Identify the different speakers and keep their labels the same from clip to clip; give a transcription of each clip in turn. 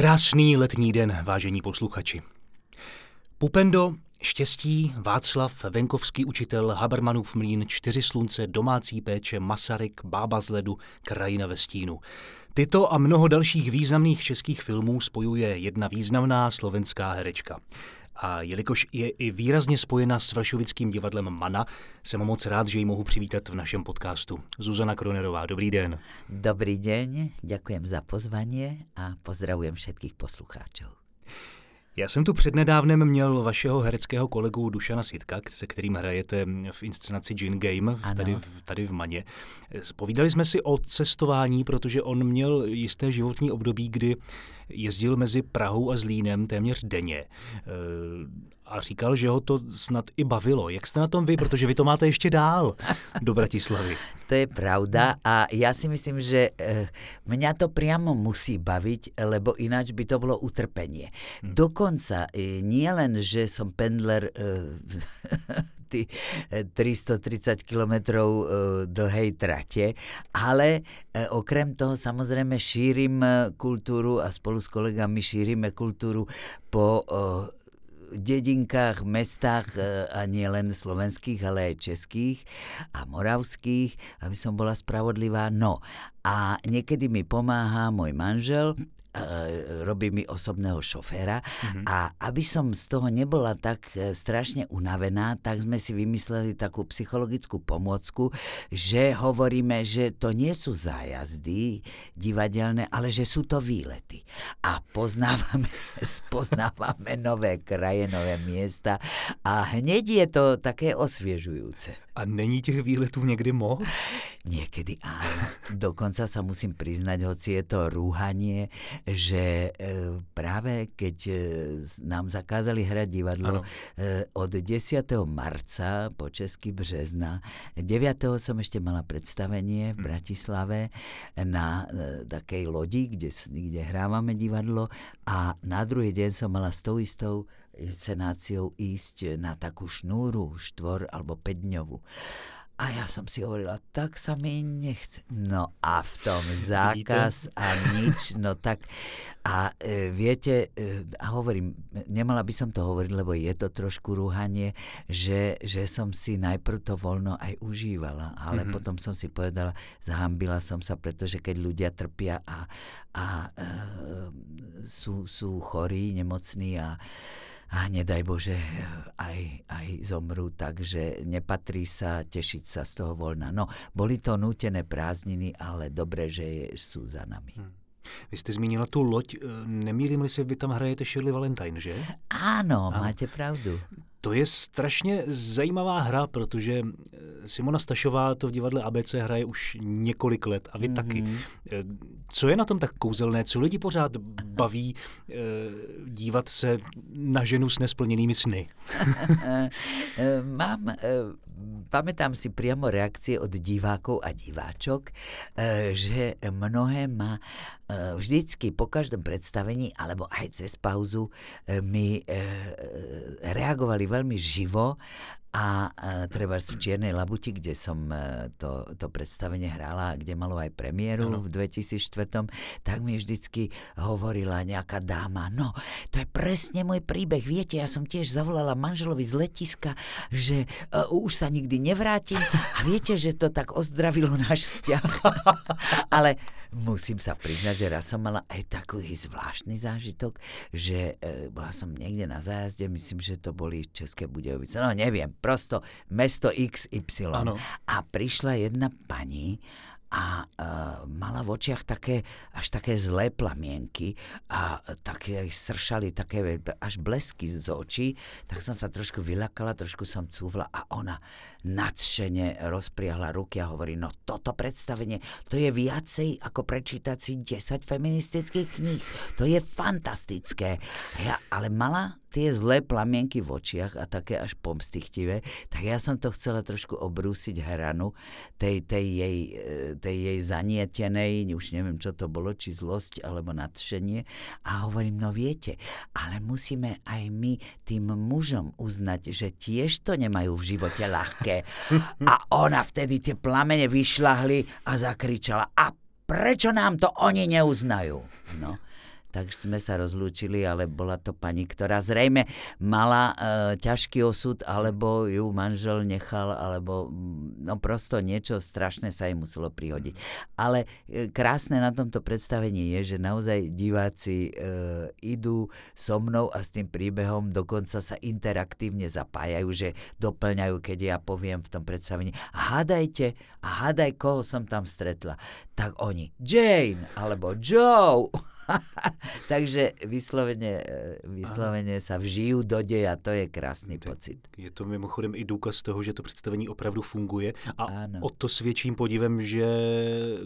Speaker 1: Krásný letní den, vážení posluchači. Pupendo, Štěstí, Václav, venkovský učitel, Habermanův mlín, Čtyři slunce, Domácí péče, Masaryk, Bába z ledu, Krajina ve stínu. Tyto a mnoho dalších významných českých filmů spojuje jedna významná slovenská herečka. A jelikož je i výrazně spojena s Vršovickým divadlem Mana, jsem moc rád, že ji mohu přivítat v našem podcastu. Zuzana Kronerová, dobrý den.
Speaker 2: Dobrý den, děkujem za pozvání a pozdravujem všetkých poslucháčov.
Speaker 1: Já jsem tu přednedávnem měl vašeho hereckého kolegu Dušana Sitka, se kterým hrajete v inscenaci Gin Game tady, tady v Maně. Povídali jsme si o cestování, protože on měl jisté životní období, kdy jezdil mezi Prahou a Zlínem téměř denně a říkal, že ho to snad i bavilo. Jak jste na tom vy, protože vy to máte ještě dál do Bratislavy.
Speaker 2: To je pravda a ja si myslím, že e, mňa to priamo musí baviť, lebo ináč by to bolo utrpenie. Hmm. Dokonca e, nie len, že som pendler e, 330 kilometrov e, dlhej trate, ale e, okrem toho samozrejme šírim kultúru a spolu s kolegami šírime kultúru po dedinkách, mestách e, a nie slovenských, ale aj českých a moravských, aby som bola spravodlivá. No a niekedy mi pomáha môj manžel, E, robí mi osobného šoféra mm-hmm. a aby som z toho nebola tak e, strašne unavená, tak sme si vymysleli takú psychologickú pomôcku, že hovoríme, že to nie sú zájazdy divadelné, ale že sú to výlety. A poznávame, spoznávame nové kraje, nové miesta a hneď je to také osviežujúce.
Speaker 1: A není těch výletů někdy moc?
Speaker 2: Niekedy áno. Dokonca sa musím priznať, hoci je to rúhanie, že e, práve keď e, nám zakázali hrať divadlo e, od 10. marca po Český března, 9. som ešte mala predstavenie v hm. Bratislave na takej lodi, kde, kde hrávame divadlo a na druhý deň som mala s tou istou inscenáciou ísť na takú šnúru, štvor alebo päťdňovú. A ja som si hovorila, tak sa mi nechce. No a v tom zákaz a nič, no tak a e, viete, e, a hovorím, nemala by som to hovoriť, lebo je to trošku rúhanie, že, že som si najprv to voľno aj užívala, ale mm-hmm. potom som si povedala, zahambila som sa, pretože keď ľudia trpia a, a e, sú, sú chorí, nemocní a a nedaj Bože, aj, aj zomrú, takže nepatrí sa tešiť sa z toho voľna. No, boli to nútené prázdniny, ale dobre, že sú za nami. Hmm.
Speaker 1: Vy jste zmínila tu loď, nemýlim si, vy tam hrajete Shirley Valentine, že?
Speaker 2: Áno, Áno. máte pravdu.
Speaker 1: To je strašně zajímavá hra, protože Simona Stašová to v divadle ABC hraje už několik let a vy mm-hmm. taky. Co je na tom tak kouzelné? Co lidi pořád baví e, dívat se na ženu s nesplněnými sny?
Speaker 2: Mám, pamätám si priamo reakcie od divákov a diváčok, e, že mnohé ma vždycky po každom predstavení alebo aj cez pauzu mi reagovali veľmi živo a e, treba v Čiernej Labuti, kde som e, to, to predstavenie hrála, kde malo aj premiéru ano. v 2004, tak mi vždycky hovorila nejaká dáma, no, to je presne môj príbeh, viete, ja som tiež zavolala manželovi z letiska, že uh, už sa nikdy nevrátim a viete, že to tak ozdravilo náš vzťah. Ale musím sa priznať, že raz som mala aj taký zvláštny zážitok, že uh, bola som niekde na zájazde, myslím, že to boli České Budejovice, no neviem, prosto mesto XY. Ano. A prišla jedna pani a uh, mala v očiach také, až také zlé plamienky a také sršali také až blesky z očí, tak som sa trošku vylakala, trošku som cúvla a ona nadšene rozpriahla ruky a hovorí, no toto predstavenie, to je viacej ako prečítať si 10 feministických kníh. To je fantastické. Ja, ale mala tie zlé plamienky v očiach a také až pomstichtivé, tak ja som to chcela trošku obrúsiť hranu tej, tej, jej, e, tej jej zanietenej, už neviem, čo to bolo, či zlosť alebo nadšenie. A hovorím, no viete, ale musíme aj my tým mužom uznať, že tiež to nemajú v živote ľahké. A ona vtedy tie plamene vyšľahli a zakričala, a prečo nám to oni neuznajú? No. Tak sme sa rozlúčili, ale bola to pani, ktorá zrejme mala e, ťažký osud, alebo ju manžel nechal, alebo mm, no prosto niečo strašné sa jej muselo prihodiť. Ale e, krásne na tomto predstavení je, že naozaj diváci e, idú so mnou a s tým príbehom dokonca sa interaktívne zapájajú, že doplňajú, keď ja poviem v tom predstavení a hádajte, a hádaj, koho som tam stretla. Tak oni, Jane, alebo Joe. Takže vyslovene, e, vyslovene sa vžijú do deja, to je krásný tak pocit.
Speaker 1: Je to mimochodem i důkaz toho, že to představení opravdu funguje a ano. o to svědčím podívem, že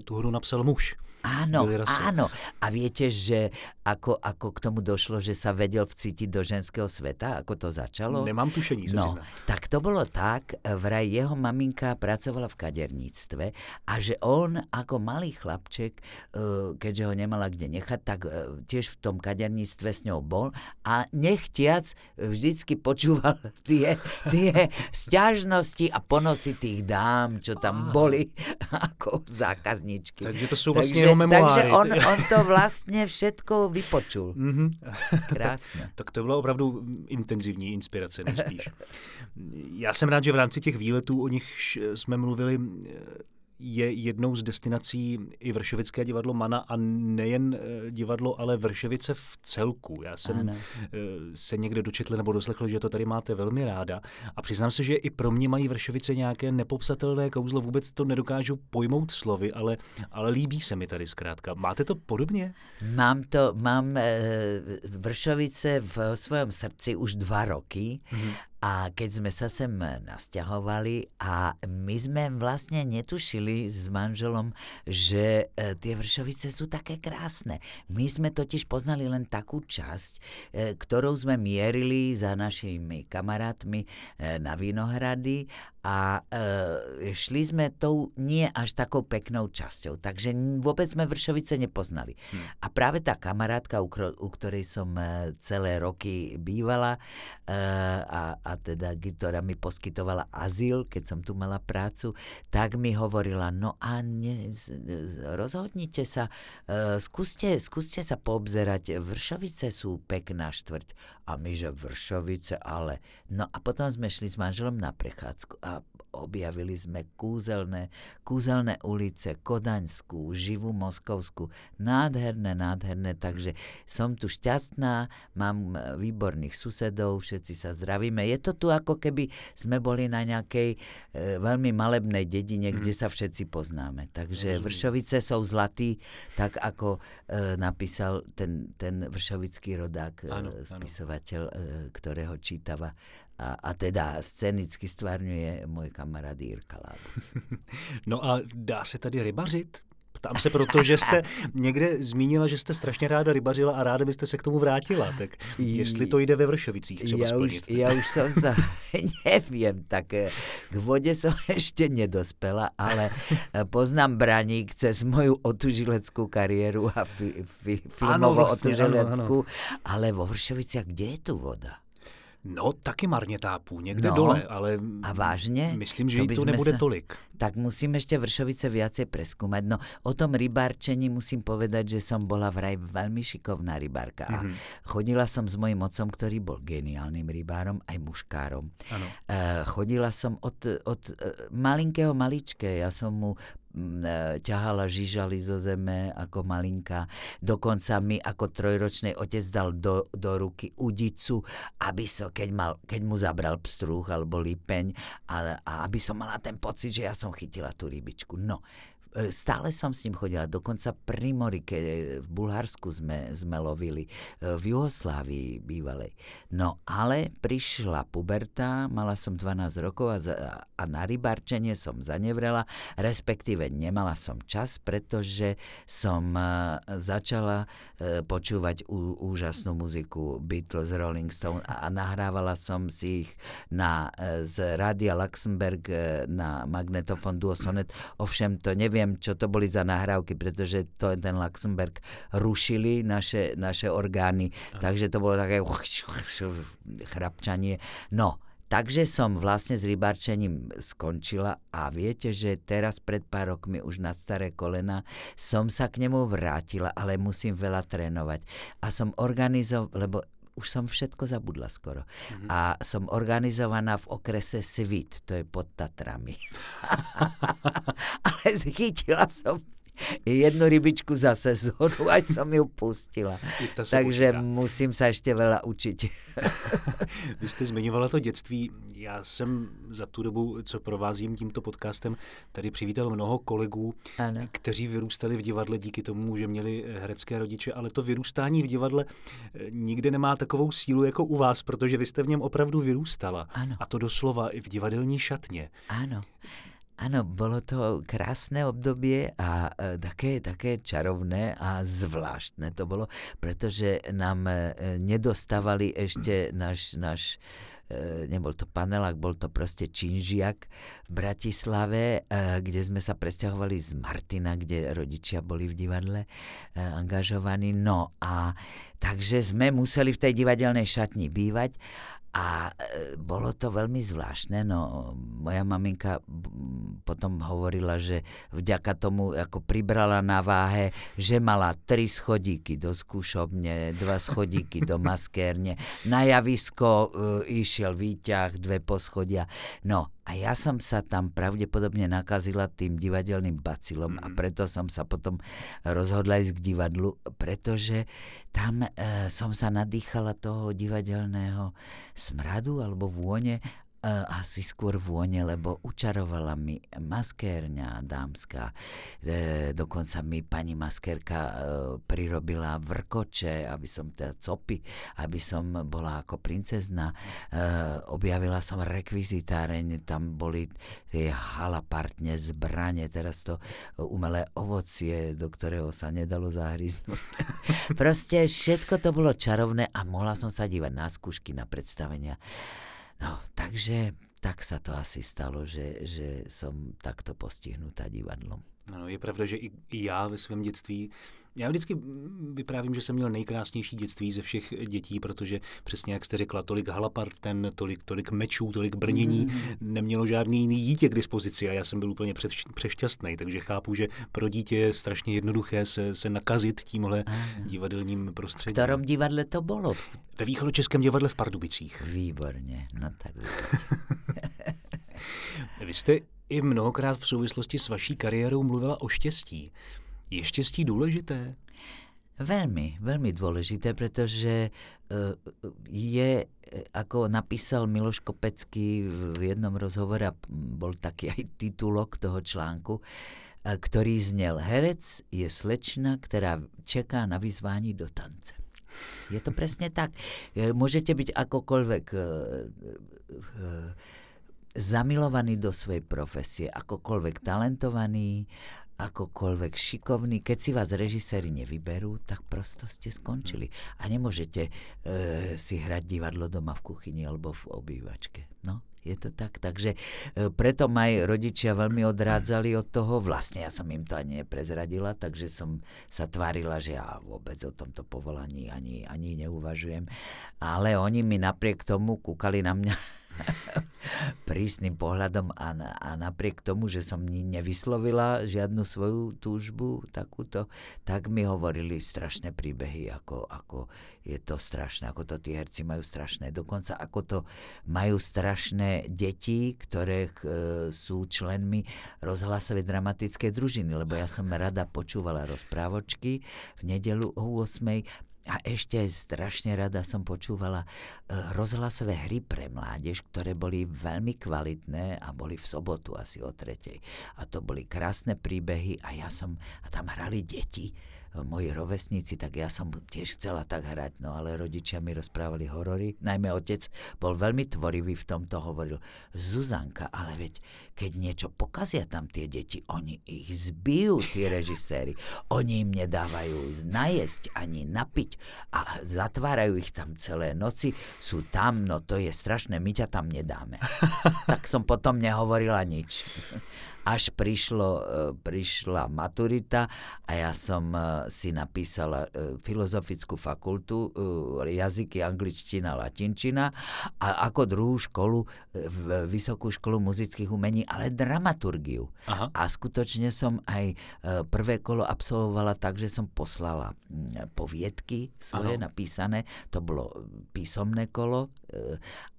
Speaker 1: tu hru napsal muž.
Speaker 2: Áno, áno. A viete, že ako, ako k tomu došlo, že sa vedel vcítiť do ženského sveta? Ako to začalo?
Speaker 1: Nemám tušení, sa
Speaker 2: no, Tak to bolo tak, vraj jeho maminka pracovala v kaderníctve a že on ako malý chlapček, e, keďže ho nemala kde nechať, tak e, tiež v tom kaderníctve s ňou bol a nechtiac vždycky počúval tie, tie stiažnosti a ponosy tých dám, čo tam boli ako zákazničky.
Speaker 1: Takže to sú vlastne jeho memoáry.
Speaker 2: Takže on, on to vlastne všetko vypočul. Mm-hmm. Krásne.
Speaker 1: tak, tak to byla opravdu intenzivní inspirace nejspíš. Já jsem rád, že v rámci těch výletů, o nich jsme mluvili, je jednou z destinací i Vršovické divadlo Mana a nejen eh, divadlo, ale Vršovice v celku. Já jsem ano. Eh, se někde dočetl nebo doslechl, že to tady máte velmi ráda a přiznám se, že i pro mě mají Vršovice nějaké nepopsatelné kouzlo, vůbec to nedokážu pojmout slovy, ale, ale líbí se mi tady zkrátka. Máte to podobně?
Speaker 2: Mám to, mám e, Vršovice v svojom srdci už dva roky mm-hmm. A keď sme sa sem nasťahovali a my sme vlastne netušili s manželom, že e, tie Vršovice sú také krásne. My sme totiž poznali len takú časť, e, ktorou sme mierili za našimi kamarátmi e, na Vinohrady a e, šli sme tou nie až takou peknou časťou, takže vôbec sme Vršovice nepoznali. Hmm. A práve tá kamarátka, u, u ktorej som e, celé roky bývala e, a, a teda, ktorá mi poskytovala azyl, keď som tu mala prácu, tak mi hovorila, no a ne, rozhodnite sa, e, skúste, skúste sa poobzerať, Vršovice sú pekná štvrť. A my, že Vršovice, ale... No a potom sme šli s manželom na prechádzku a objavili sme kúzelné, kúzelné ulice, Kodaňskú, živú Moskovskú, nádherné, nádherné, takže som tu šťastná, mám e, výborných susedov, všetci sa zdravíme. Je to tu ako keby sme boli na nejakej e, veľmi malebnej dedine, mm. kde sa všetci poznáme. Takže Vršovice sú zlatí, tak ako e, napísal ten, ten vršovický rodák, ano, e, spisovateľ, e, ktorého čítava a, a teda scénicky stvárňuje můj kamarád Jirka Lábus.
Speaker 1: No a dá se tady rybařit? Ptám se proto, že jste někde zmínila, že jste strašně ráda rybařila a ráda byste se k tomu vrátila. Tak jestli to jde ve Vršovicích třeba
Speaker 2: ja
Speaker 1: splnit.
Speaker 2: Už, ja už som sa, neviem, tak eh, k vode som ešte nedospela, ale eh, poznám Braník cez moju otužileckú kariéru a fi, fi, filmovo vlastne, otužileckú, ale vo Vršoviciach kde je tu voda?
Speaker 1: No, taky marně tápů, někde no, dole, ale
Speaker 2: a vážně?
Speaker 1: myslím, že to tu nebude sa, tolik.
Speaker 2: Tak musím ešte Vršovice viacej preskúmať. No, o tom rybárčení musím povedať, že som bola vraj veľmi šikovná rybárka. Mm-hmm. A mhm. chodila som s mojim otcom, ktorý bol geniálnym rybárom, aj muškárom. Ano. Uh, chodila som od, od uh, malinkého maličké. Ja som mu E, ťahala žižali zo zeme ako malinka. Dokonca mi ako trojročný otec dal do, do ruky udicu, aby so, keď, mal, keď mu zabral pstruh alebo lipeň a, a aby som mala ten pocit, že ja som chytila tú rybičku. No, E, stále som s ním chodila, dokonca pri mori, keď v Bulharsku sme, sme lovili, e, v Juhoslávii bývalej. No ale prišla puberta, mala som 12 rokov a, a na rybarčenie som zanevrela, respektíve nemala som čas, pretože som uh, začala počúvať ú, úžasnú muziku Beatles, Rolling Stone a, nahrávala som si ich na, z Rádia Luxemburg na magnetofon Duo Sonet. Ovšem to neviem, neviem, čo to boli za nahrávky, pretože to ten Luxemburg rušili naše, naše orgány, Aha. takže to bolo také chrapčanie. No, takže som vlastne s rybarčením skončila a viete, že teraz pred pár rokmi už na staré kolena som sa k nemu vrátila, ale musím veľa trénovať. A som organizoval, lebo už som všetko zabudla skoro. Mm-hmm. A som organizovaná v okrese Svit, to je pod Tatrami. Ale chytila som jednu rybičku za sezónu, až som ju pustila. Takže počítá. musím sa ešte veľa učiť.
Speaker 1: Vy jste zmiňovala to dětství. Já jsem za tu dobu, co provázím tímto podcastem, tady přivítal mnoho kolegů, ano. kteří vyrůstali v divadle díky tomu, že měli herecké rodiče, ale to vyrůstání v divadle eh, nikde nemá takovou sílu jako u vás, protože vy jste v něm opravdu vyrůstala.
Speaker 2: Ano.
Speaker 1: A to doslova i v divadelní šatně.
Speaker 2: Áno. Áno, bolo to krásne obdobie a e, také, také čarovné a zvláštne to bolo, pretože nám e, nedostávali ešte náš, náš e, nebol to panelák, bol to proste činžiak v Bratislave, kde sme sa presťahovali z Martina, kde rodičia boli v divadle e, angažovaní. No a takže sme museli v tej divadelnej šatni bývať a e, bolo to veľmi zvláštne, no moja maminka potom hovorila, že vďaka tomu ako pribrala na váhe, že mala tri schodíky do skúšobne, dva schodíky do maskérne, na javisko e, išiel výťah, dve poschodia. No a ja som sa tam pravdepodobne nakazila tým divadelným bacilom mm-hmm. a preto som sa potom rozhodla ísť k divadlu, pretože tam e, som sa nadýchala toho divadelného smradu alebo vône asi skôr vône, lebo učarovala mi maskérňa dámska. E, dokonca mi pani maskérka e, prirobila vrkoče, aby som teda copy, aby som bola ako princezna. E, objavila som rekvizitáreň, tam boli tie halapartne, zbranie, teraz to umelé ovocie, do ktorého sa nedalo zahryznúť. Proste všetko to bolo čarovné a mohla som sa dívať na skúšky, na predstavenia. No, takže tak sa to asi stalo, že, že som takto postihnutá divadlom.
Speaker 1: Ano, je pravda, že i, i já ve svém dětství já vždycky vyprávím, že jsem měl nejkrásnější dětství ze všech dětí, protože přesně jak jste řekla, tolik halaparten, tolik, tolik mečů, tolik brnění, mm-hmm. nemělo žádný jiný dítě k dispozici a já jsem byl úplně před, přešťastný, takže chápu, že pro dítě je strašně jednoduché se, se nakazit tímhle divadelním prostředím. V
Speaker 2: ktorom divadle to bylo?
Speaker 1: Ve východočeském divadle v Pardubicích.
Speaker 2: Výborně, no tak
Speaker 1: Vy jste i mnohokrát v souvislosti s vaší kariérou mluvila o štěstí. Je štěstí důležité?
Speaker 2: Veľmi, veľmi dôležité, pretože e, je, e, ako napísal Miloš Kopecký v jednom rozhovore, bol taký aj titulok toho článku, e, ktorý znel Herec je slečna, ktorá čeká na vyzvání do tance. Je to presne tak. Môžete byť akokoľvek zamilovaný do svojej profesie, akokoľvek talentovaný, akokoľvek šikovný, keď si vás režiséri nevyberú, tak prosto ste skončili. A nemôžete e, si hrať divadlo doma v kuchyni alebo v obývačke. No, je to tak. Takže e, preto ma aj rodičia veľmi odrádzali od toho. Vlastne ja som im to ani neprezradila, takže som sa tvárila, že ja vôbec o tomto povolaní ani, ani neuvažujem. Ale oni mi napriek tomu kúkali na mňa prísnym pohľadom a, a napriek tomu, že som nevyslovila žiadnu svoju túžbu takúto, tak mi hovorili strašné príbehy, ako, ako je to strašné, ako to tí herci majú strašné. Dokonca ako to majú strašné deti, ktoré e, sú členmi rozhlasovej dramatickej družiny, lebo ja som rada počúvala rozprávočky v nedelu o 8 a ešte strašne rada som počúvala e, rozhlasové hry pre mládež, ktoré boli veľmi kvalitné a boli v sobotu asi o tretej. A to boli krásne príbehy a ja som, a tam hrali deti moji rovesníci, tak ja som tiež chcela tak hrať, no ale rodičia mi rozprávali horory, najmä otec bol veľmi tvorivý v tomto, hovoril, Zuzanka, ale veď keď niečo pokazia tam tie deti, oni ich zbijú, tie režiséri, oni im nedávajú najesť ani napiť a zatvárajú ich tam celé noci, sú tam, no to je strašné, my ťa tam nedáme. tak som potom nehovorila nič. Až prišlo, e, prišla maturita a ja som e, si napísala e, filozofickú fakultu, jazyky angličtina, latinčina a ako druhú školu, vysokú školu muzických umení, ale dramaturgiu. Aha. A skutočne som aj prvé kolo absolvovala tak, že som poslala poviedky svoje ano. napísané, to bolo písomné kolo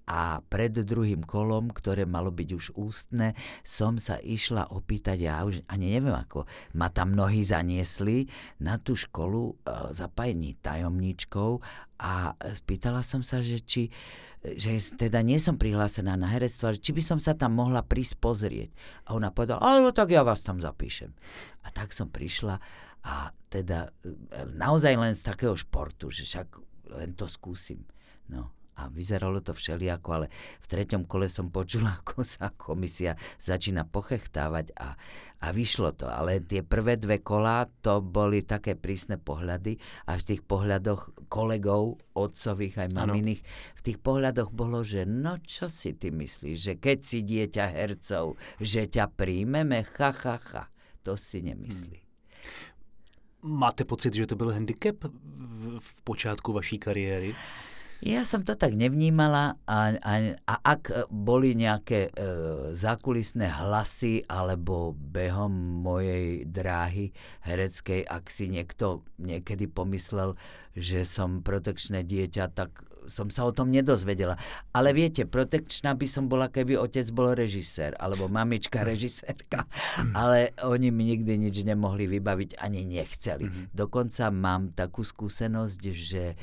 Speaker 2: a pred druhým kolom, ktoré malo byť už ústne, som sa išla opýtať, ja už ani neviem ako, ma tam mnohí zaniesli na tú školu e, zapajení tajomníčkou a spýtala som sa, že či že teda nie som prihlásená na herectvo, či by som sa tam mohla prísť pozrieť. A ona povedala, ale tak ja vás tam zapíšem. A tak som prišla a teda e, naozaj len z takého športu, že však len to skúsim. No a vyzeralo to všelijako, ale v treťom kole som počula, ako sa komisia začína pochechtávať a, a vyšlo to. Ale tie prvé dve kolá, to boli také prísne pohľady a v tých pohľadoch kolegov, otcových aj maminých, v tých pohľadoch bolo, že no čo si ty myslíš, že keď si dieťa hercov, že ťa príjmeme, ha, ha, ha. To si nemyslí. Hmm.
Speaker 1: Máte pocit, že to byl handicap v, v počátku vaší kariéry?
Speaker 2: Ja som to tak nevnímala a, a, a ak boli nejaké e, zákulisné hlasy alebo behom mojej dráhy hereckej, ak si niekto niekedy pomyslel, že som protekčné dieťa, tak som sa o tom nedozvedela. Ale viete, protekčná by som bola, keby otec bol režisér, alebo mamička režisérka, ale oni mi nikdy nič nemohli vybaviť, ani nechceli. Mhm. Dokonca mám takú skúsenosť, že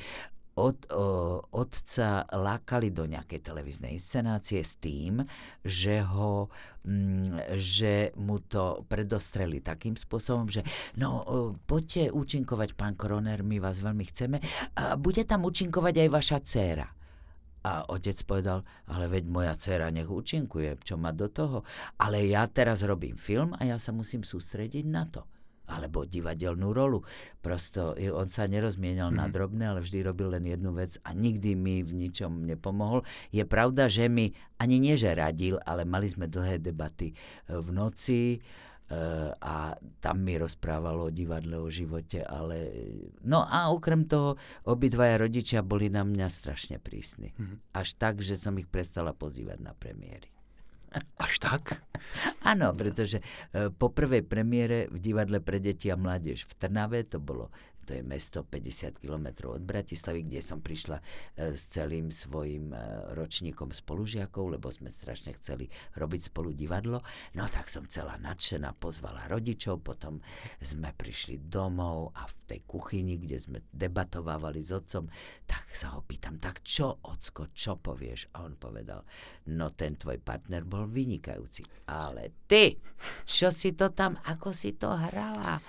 Speaker 2: od, o, otca lákali do nejakej televíznej inscenácie s tým, že ho mm, že mu to predostreli takým spôsobom, že no poďte účinkovať, pán koroner, my vás veľmi chceme a bude tam účinkovať aj vaša dcéra. A otec povedal, ale veď moja dcéra nech účinkuje, čo má do toho. Ale ja teraz robím film a ja sa musím sústrediť na to alebo divadelnú rolu. Prosto on sa nerozmienal mm. na mhm. drobné, ale vždy robil len jednu vec a nikdy mi v ničom nepomohol. Je pravda, že mi ani nie, že radil, ale mali sme dlhé debaty e, v noci e, a tam mi rozprávalo o divadle, o živote, ale no a okrem toho obidvaja rodičia boli na mňa strašne prísni. Mm. Až tak, že som ich prestala pozývať na premiéry.
Speaker 1: Až tak?
Speaker 2: Áno, pretože e, po prvej premiére v divadle pre deti a mládež v Trnave, to bolo to je mesto 50 km od Bratislavy, kde som prišla e, s celým svojim e, ročníkom spolužiakov, lebo sme strašne chceli robiť spolu divadlo. No tak som celá nadšená, pozvala rodičov, potom sme prišli domov a v tej kuchyni, kde sme debatovávali s otcom, tak sa ho pýtam, tak čo, ocko, čo povieš? A on povedal, no ten tvoj partner bol vynikajúci, ale ty, čo si to tam, ako si to hrala?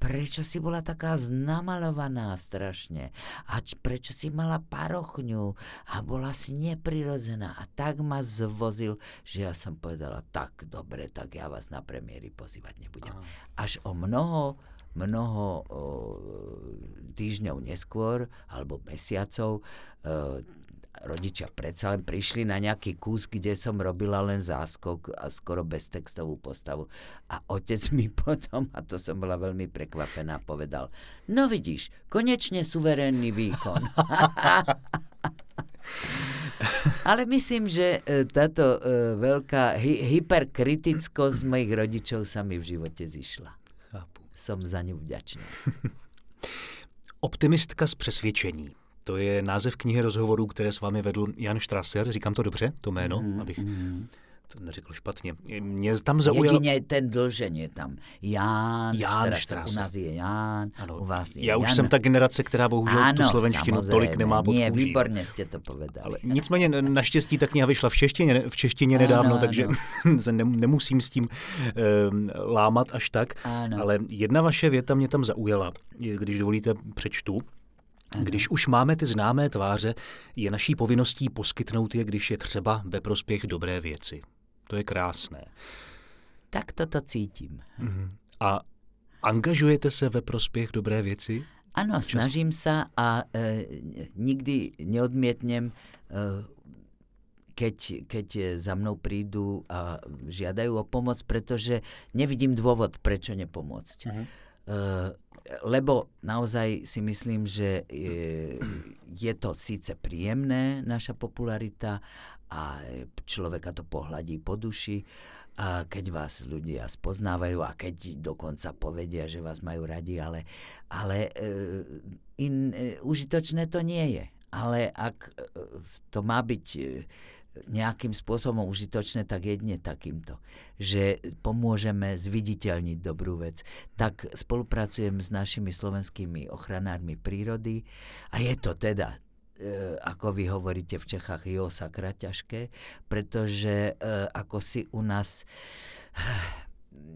Speaker 2: Prečo si bola taká znamalovaná strašne a č- prečo si mala parochňu a bola si neprirozená a tak ma zvozil, že ja som povedala, tak dobre, tak ja vás na premiéry pozývať nebudem. Aha. Až o mnoho mnoho o, týždňov neskôr alebo mesiacov o, rodičia predsa len prišli na nejaký kus, kde som robila len záskok a skoro beztextovú postavu. A otec mi potom, a to som bola veľmi prekvapená, povedal, no vidíš, konečne suverénny výkon. Ale myslím, že e, táto uh, veľká hy- hyperkritickosť mojich rodičov sa mi v živote zišla. Chápu. Som za ňu vďačný.
Speaker 1: Optimistka z přesvědčení. To je název knihy rozhovorů, které s vámi vedl Jan Strasser. Říkám to dobře, to jméno, mm, abych mm. to neřekl špatně. Mě tam zaujal...
Speaker 2: Jedině ten dlžen je tam. Jan, Jan Strasser. U nás je Jan, ano. u vás je
Speaker 1: Já
Speaker 2: Jan.
Speaker 1: už jsem ta generace, která bohužel ano, tu slovenštinu tolik nemá pod
Speaker 2: Nie, výborně jste to povedali. Ale
Speaker 1: nicméně naštěstí ta kniha vyšla v češtině, v češtině ano, nedávno, ano. takže se nemusím s tím um, lámat až tak. Ano. Ale jedna vaše věta mě tam zaujala, když dovolíte přečtu. Když už máme ty známé tváře, je naší povinností poskytnout je, když je třeba ve prospěch dobré věci. To je krásné.
Speaker 2: Tak toto cítím.
Speaker 1: Uh-huh. A angažujete se ve prospěch dobré věci?
Speaker 2: Ano, Čas... snažím sa a e, nikdy neodmietnem e, keď, keď za mnou prídu a žiadajú o pomoc, pretože nevidím dôvod, prečo nepomôcť. Uh-huh. Uh, lebo naozaj si myslím, že je, je to síce príjemné, naša popularita, a človeka to pohľadí po duši, a keď vás ľudia spoznávajú a keď dokonca povedia, že vás majú radi, ale, ale e, in, e, užitočné to nie je. Ale ak e, to má byť nejakým spôsobom užitočné, tak jedne takýmto, že pomôžeme zviditeľniť dobrú vec. Tak spolupracujem s našimi slovenskými ochranármi prírody a je to teda e, ako vy hovoríte v Čechách, jo, sakra ťažké, pretože e, ako si u nás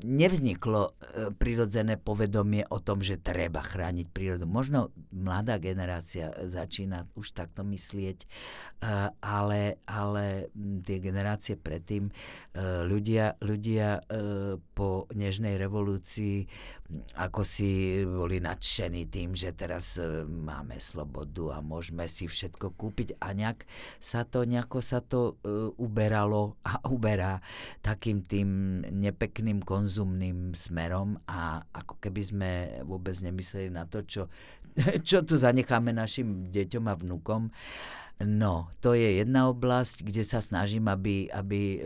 Speaker 2: nevzniklo e, prirodzené povedomie o tom, že treba chrániť prírodu. Možno mladá generácia začína už takto myslieť, e, ale, ale tie generácie predtým, e, ľudia, ľudia po Nežnej revolúcii ako si boli nadšení tým, že teraz máme slobodu a môžeme si všetko kúpiť a nejak sa to, nejako sa to uberalo a uberá takým tým nepekným konzumným smerom a ako keby sme vôbec nemysleli na to, čo, čo tu zanecháme našim deťom a vnúkom. No, to je jedna oblasť, kde sa snažím, aby, aby e,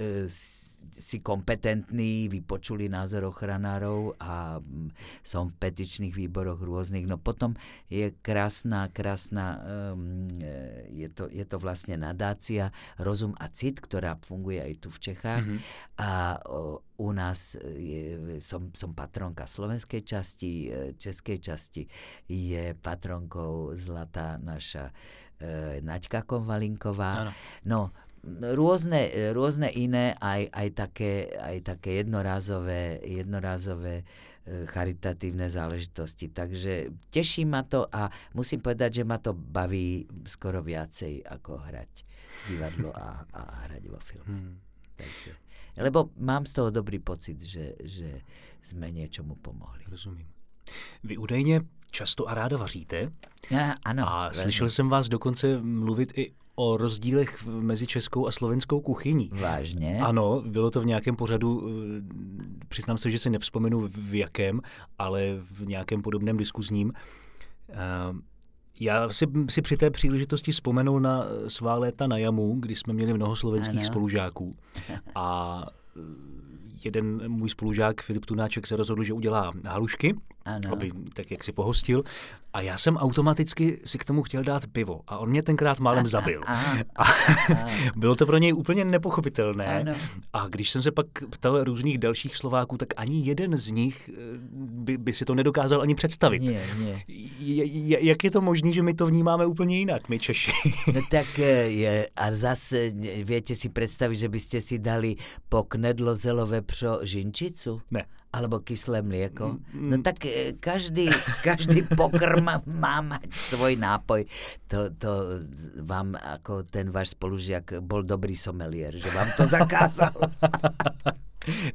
Speaker 2: si kompetentní, vypočuli názor ochranárov a mm, som v petičných výboroch rôznych. No potom je krásna, krásna, um, je, to, je to vlastne nadácia Rozum a cit, ktorá funguje aj tu v Čechách mm-hmm. a o, u nás je, som, som patronka slovenskej časti, e, českej časti je patronkou zlatá naša e, Naďka Konvalinková. Ano. No, rôzne, rôzne iné, aj, aj, také, aj také jednorázové, jednorázové e, charitatívne záležitosti. Takže teší ma to a musím povedať, že ma to baví skoro viacej ako hrať divadlo a, a hrať vo filme. Hmm. Takže, lebo mám z toho dobrý pocit, že, že sme niečomu pomohli.
Speaker 1: Rozumím. Vy údajně často a ráda vaříte.
Speaker 2: Ja, ano.
Speaker 1: A velmi. slyšel jsem vás dokonce mluvit i o rozdílech mezi českou a slovenskou kuchyní.
Speaker 2: Vážně?
Speaker 1: Ano, bylo to v nějakém pořadu, eh, přiznám se, že si nevzpomenu v jakém, ale v nějakém podobném diskuzním. Eh, já si, si při té příležitosti vzpomenul na svá léta na Jamu, kdy jsme měli mnoho slovenských ano. spolužáků. A jeden můj spolužák Filip Tunáček se rozhodl, že udělá halušky, ano. aby tak jak si pohostil. A já jsem automaticky si k tomu chtěl dát pivo. A on mě tenkrát málem zabil. A, a, a bylo to pro něj úplně nepochopitelné. Ano. A když jsem se pak ptal různých dalších Slováků, tak ani jeden z nich eh, by, by si to nedokázal ani představit.
Speaker 2: Nie, nie.
Speaker 1: Jak je to možné, že my to vnímáme úplně jinak, my Češi?
Speaker 2: No tak eh, je, a zase viete si predstaviť, že by ste si dali po knedlo zelové pšo žinčicu?
Speaker 1: Ne
Speaker 2: alebo kyslé mlieko. No mm. tak e, každý, každý pokrm má mať svoj nápoj. To, to vám ako ten váš spolužiak bol dobrý somelier, že vám to zakázal.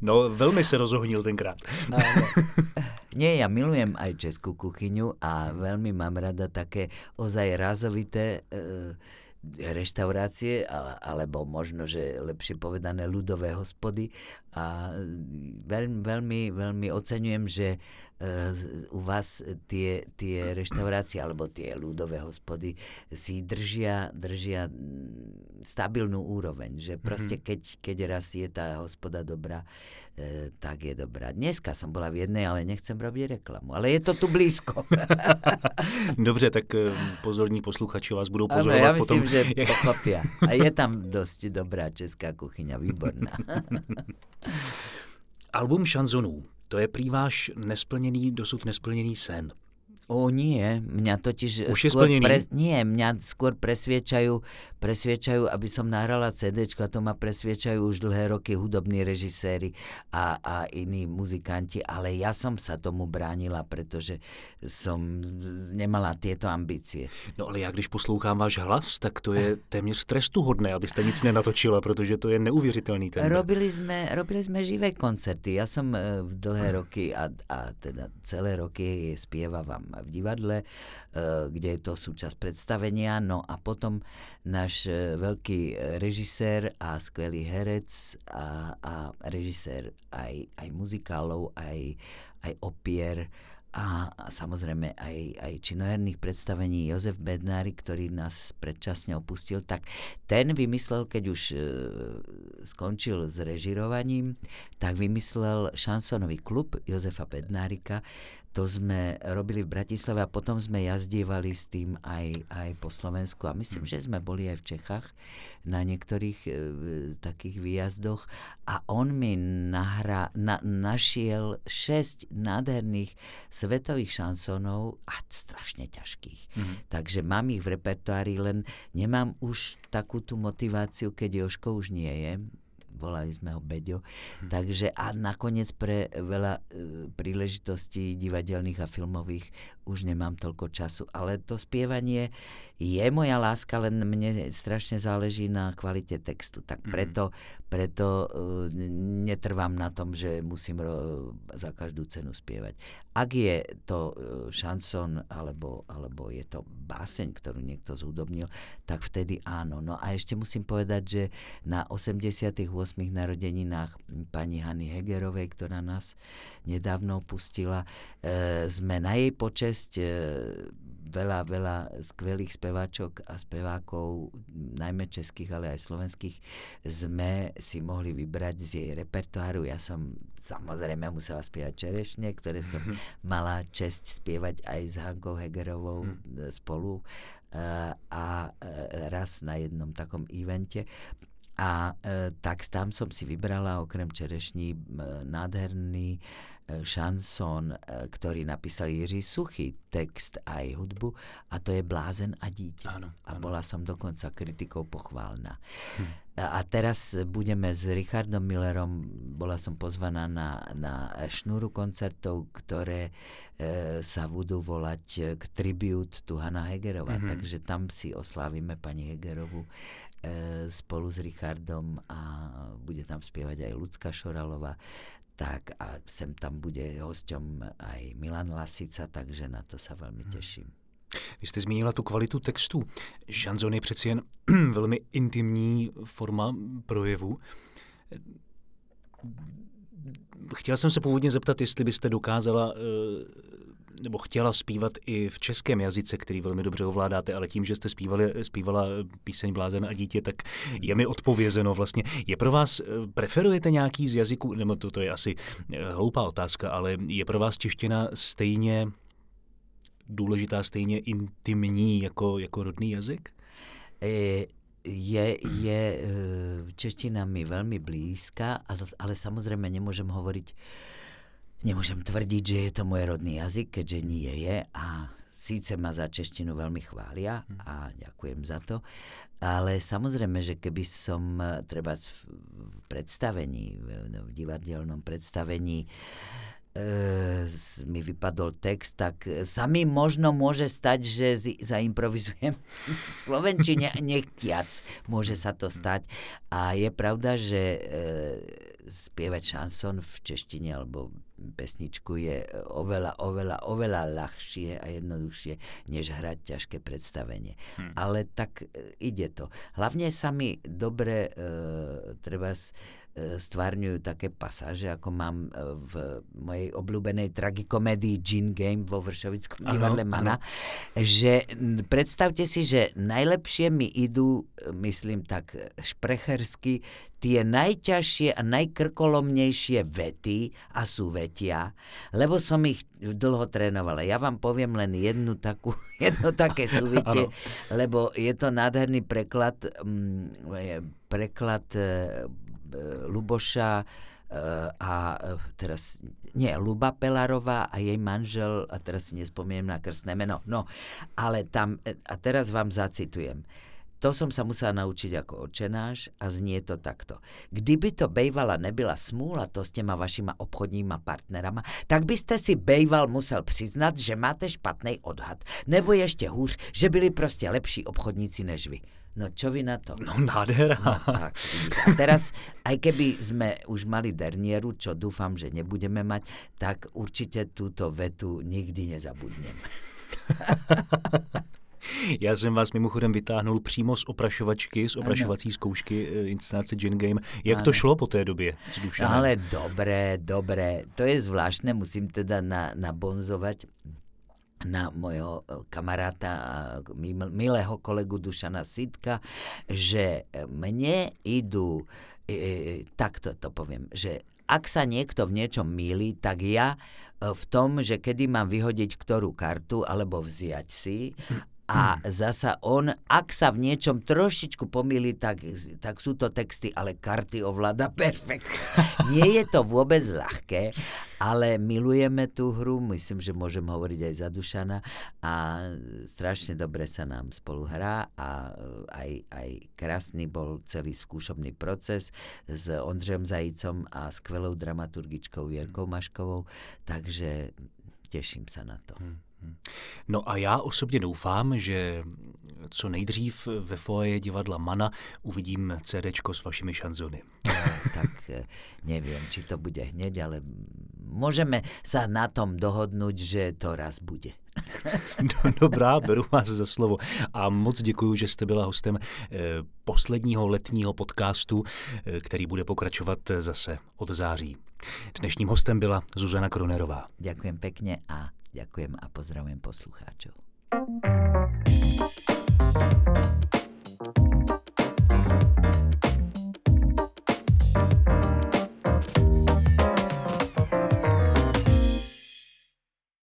Speaker 1: No, veľmi sa rozohnil tenkrát. No, no.
Speaker 2: Nie, ja milujem aj českú kuchyňu a veľmi mám rada také ozaj razovité e, reštaurácie, alebo možno, že lepšie povedané ľudové hospody. A veľmi, veľmi, veľmi oceňujem, že u vás tie, tie reštaurácie alebo tie ľudové hospody si držia, držia stabilnú úroveň. Že proste mm-hmm. keď, keď raz je tá hospoda dobrá, e, tak je dobrá. Dneska som bola v jednej, ale nechcem robiť reklamu. Ale je to tu blízko.
Speaker 1: Dobře, tak e, pozorní posluchači vás budou pozorovat ano,
Speaker 2: ja myslím, potom. že pochopia. A je tam dosť dobrá česká kuchyňa, výborná.
Speaker 1: Album šanzonů, to je prý váš nesplněný, dosud nesplněný sen.
Speaker 2: O nie, mňa totiž...
Speaker 1: Už je splnený? Pre,
Speaker 2: nie, mňa skôr presviečajú, presviečajú, aby som nahrala CD, a to ma presviečajú už dlhé roky hudobní režiséri a, a iní muzikanti, ale ja som sa tomu bránila, pretože som nemala tieto ambície.
Speaker 1: No ale ja když poslouchám váš hlas, tak to je téměř trestuhodné, abyste nic nenatočila, protože to je neuvěřitelný ten.
Speaker 2: Robili sme, robili sme živé koncerty. Ja som e, v dlhé roky a, a teda celé roky spievavam v divadle, e, kde je to súčasť predstavenia. No a potom náš e, veľký režisér a skvelý herec a, a režisér aj, aj muzikálov, aj, aj opier, a, a samozrejme aj, aj činoherných predstavení Jozef Bednári, ktorý nás predčasne opustil, tak ten vymyslel, keď už e, skončil s režirovaním, tak vymyslel šansonový klub Jozefa Bednárika, to sme robili v Bratislave a potom sme jazdívali s tým aj, aj po Slovensku a myslím, hm. že sme boli aj v Čechách na niektorých e, takých výjazdoch a on mi nahra, na, našiel šesť nádherných svetových šansónov a strašne ťažkých. Mm-hmm. Takže mám ich v repertoári, len nemám už takú tú motiváciu, keď Joško už nie je volali sme ho Beďo. Hm. Takže a nakoniec pre veľa e, príležitostí divadelných a filmových už nemám toľko času. Ale to spievanie je moja láska, len mne strašne záleží na kvalite textu. Tak mhm. preto, preto e, netrvám na tom, že musím ro- za každú cenu spievať. Ak je to e, šanson alebo, alebo je to báseň, ktorú niekto zúdobnil, tak vtedy áno. No a ešte musím povedať, že na 88. narodeninách pani Hany Hegerovej, ktorá nás nedávno opustila, e, sme na jej počesť e, veľa, veľa skvelých speváčok a spevákov, najmä českých, ale aj slovenských, sme si mohli vybrať z jej repertoáru. Ja som samozrejme musela spievať Čerešne, ktoré som mala čest spievať aj s Hankou Hegerovou mm. spolu uh, a uh, raz na jednom takom evente. A e, tak tam som si vybrala okrem čerešní e, nádherný E, šansón, e, ktorý napísal Jiří Suchý, text aj hudbu a to je Blázen a dítě.
Speaker 1: Áno,
Speaker 2: a bola som dokonca kritikou pochválna. Hm. A teraz budeme s Richardom Millerom, bola som pozvaná na, na šnúru koncertov, ktoré e, sa budú volať k tribute tu Hanna Hegerova, mm-hmm. takže tam si oslávime pani Hegerovu e, spolu s Richardom a bude tam spievať aj Lucka Šoralová tak a sem tam bude hosťom aj Milan Lasica, takže na to sa veľmi mhm. teším.
Speaker 1: Vy jste zmínila tu kvalitu textu. Šanzon je přeci jen velmi intimní forma projevu. Chtěl jsem se původně zeptat, jestli byste dokázala eh, nebo chtěla zpívat i v českém jazyce, který velmi dobře ovládáte, ale tím, že jste zpívali, zpívala píseň Blázen a dítě, tak je mi odpovězeno vlastně. Je pro vás, eh, preferujete nějaký z jazyků, nebo to, to je asi eh, hloupá otázka, ale je pro vás čeština stejně důležitá, stejně intimní jako, jako rodný jazyk?
Speaker 2: E, je, je čeština mi veľmi blízka, ale samozrejme nemôžem hovoriť Nemôžem tvrdiť, že je to môj rodný jazyk, keďže nie je a síce ma za češtinu veľmi chvália hm. a ďakujem za to, ale samozrejme, že keby som e, treba v predstavení, v divadelnom predstavení e, mi vypadol text, tak sa mi možno môže stať, že zaimprovizujem v Slovenčine nechtiac. Môže sa to stať. A je pravda, že e, spievať šanson v češtine alebo pesničku je oveľa, oveľa, oveľa ľahšie a jednoduchšie, než hrať ťažké predstavenie. Hmm. Ale tak e, ide to. Hlavne sa mi dobre e, treba E, stvárňujú také pasáže, ako mám e, v mojej obľúbenej tragikomédii Gin Game vo Vršovickom divadle Mana, že predstavte si, že najlepšie mi idú, myslím tak šprechersky, tie najťažšie a najkrkolomnejšie vety a súvetia, lebo som ich dlho trénovala. Ja vám poviem len jednu takú, jedno také súvitie, lebo je to nádherný preklad, mm, preklad e, Luboša e, a e, teraz, nie, Luba Pelarová a jej manžel, a teraz si nespomínam na krstné meno, no, ale tam, a teraz vám zacitujem. To som sa musela naučiť ako očenáš a znie to takto. Kdyby to bejvala nebyla smúla to s těma vašima obchodníma partnerama, tak byste si bejval musel přiznat, že máte špatný odhad. Nebo ještě hůř, že byli prostě lepší obchodníci než vy. No čo vy na to?
Speaker 1: No nádhera. No,
Speaker 2: tak, a teraz, aj keby sme už mali dernieru, čo dúfam, že nebudeme mať, tak určite túto vetu nikdy nezabudnem.
Speaker 1: Já jsem vás mimochodem vytáhnul přímo z oprašovačky, z oprašovací ano. zkoušky eh, inscenace Gin Game. Jak ano. to šlo po té době s Dušanem?
Speaker 2: Ale dobré, dobré. To je zvláštne, musím teda na, nabonzovať na mojho eh, kamaráta a milého kolegu Dušana Sitka, že mne idú, e, takto to poviem, že ak sa niekto v niečom míli, tak ja v tom, že kedy mám vyhodiť ktorú kartu alebo vziať si a hmm. zasa on, ak sa v niečom trošičku pomýli, tak, tak sú to texty, ale karty ovláda perfekt. Nie je to vôbec ľahké, ale milujeme tú hru, myslím, že môžem hovoriť aj za Dušana a strašne dobre sa nám spolu hrá a aj, aj krásny bol celý skúšobný proces s Ondřejom Zajicom a skvelou dramaturgičkou Vierkou Maškovou, takže teším sa na to. Hmm.
Speaker 1: No a já osobně doufám, že co nejdřív ve foaje divadla Mana uvidím CDčko s vašimi šanzony.
Speaker 2: No, tak eh, neviem, či to bude hneď, ale môžeme sa na tom dohodnúť, že to raz bude.
Speaker 1: Dobrá, beru vás za slovo. A moc děkuji, že jste byla hostem eh, posledního letního podcastu, eh, který bude pokračovat zase od září. Dnešním hostem byla Zuzana Kronerová.
Speaker 2: Ďakujem pekne a Ďakujem a pozdravujem poslucháčov.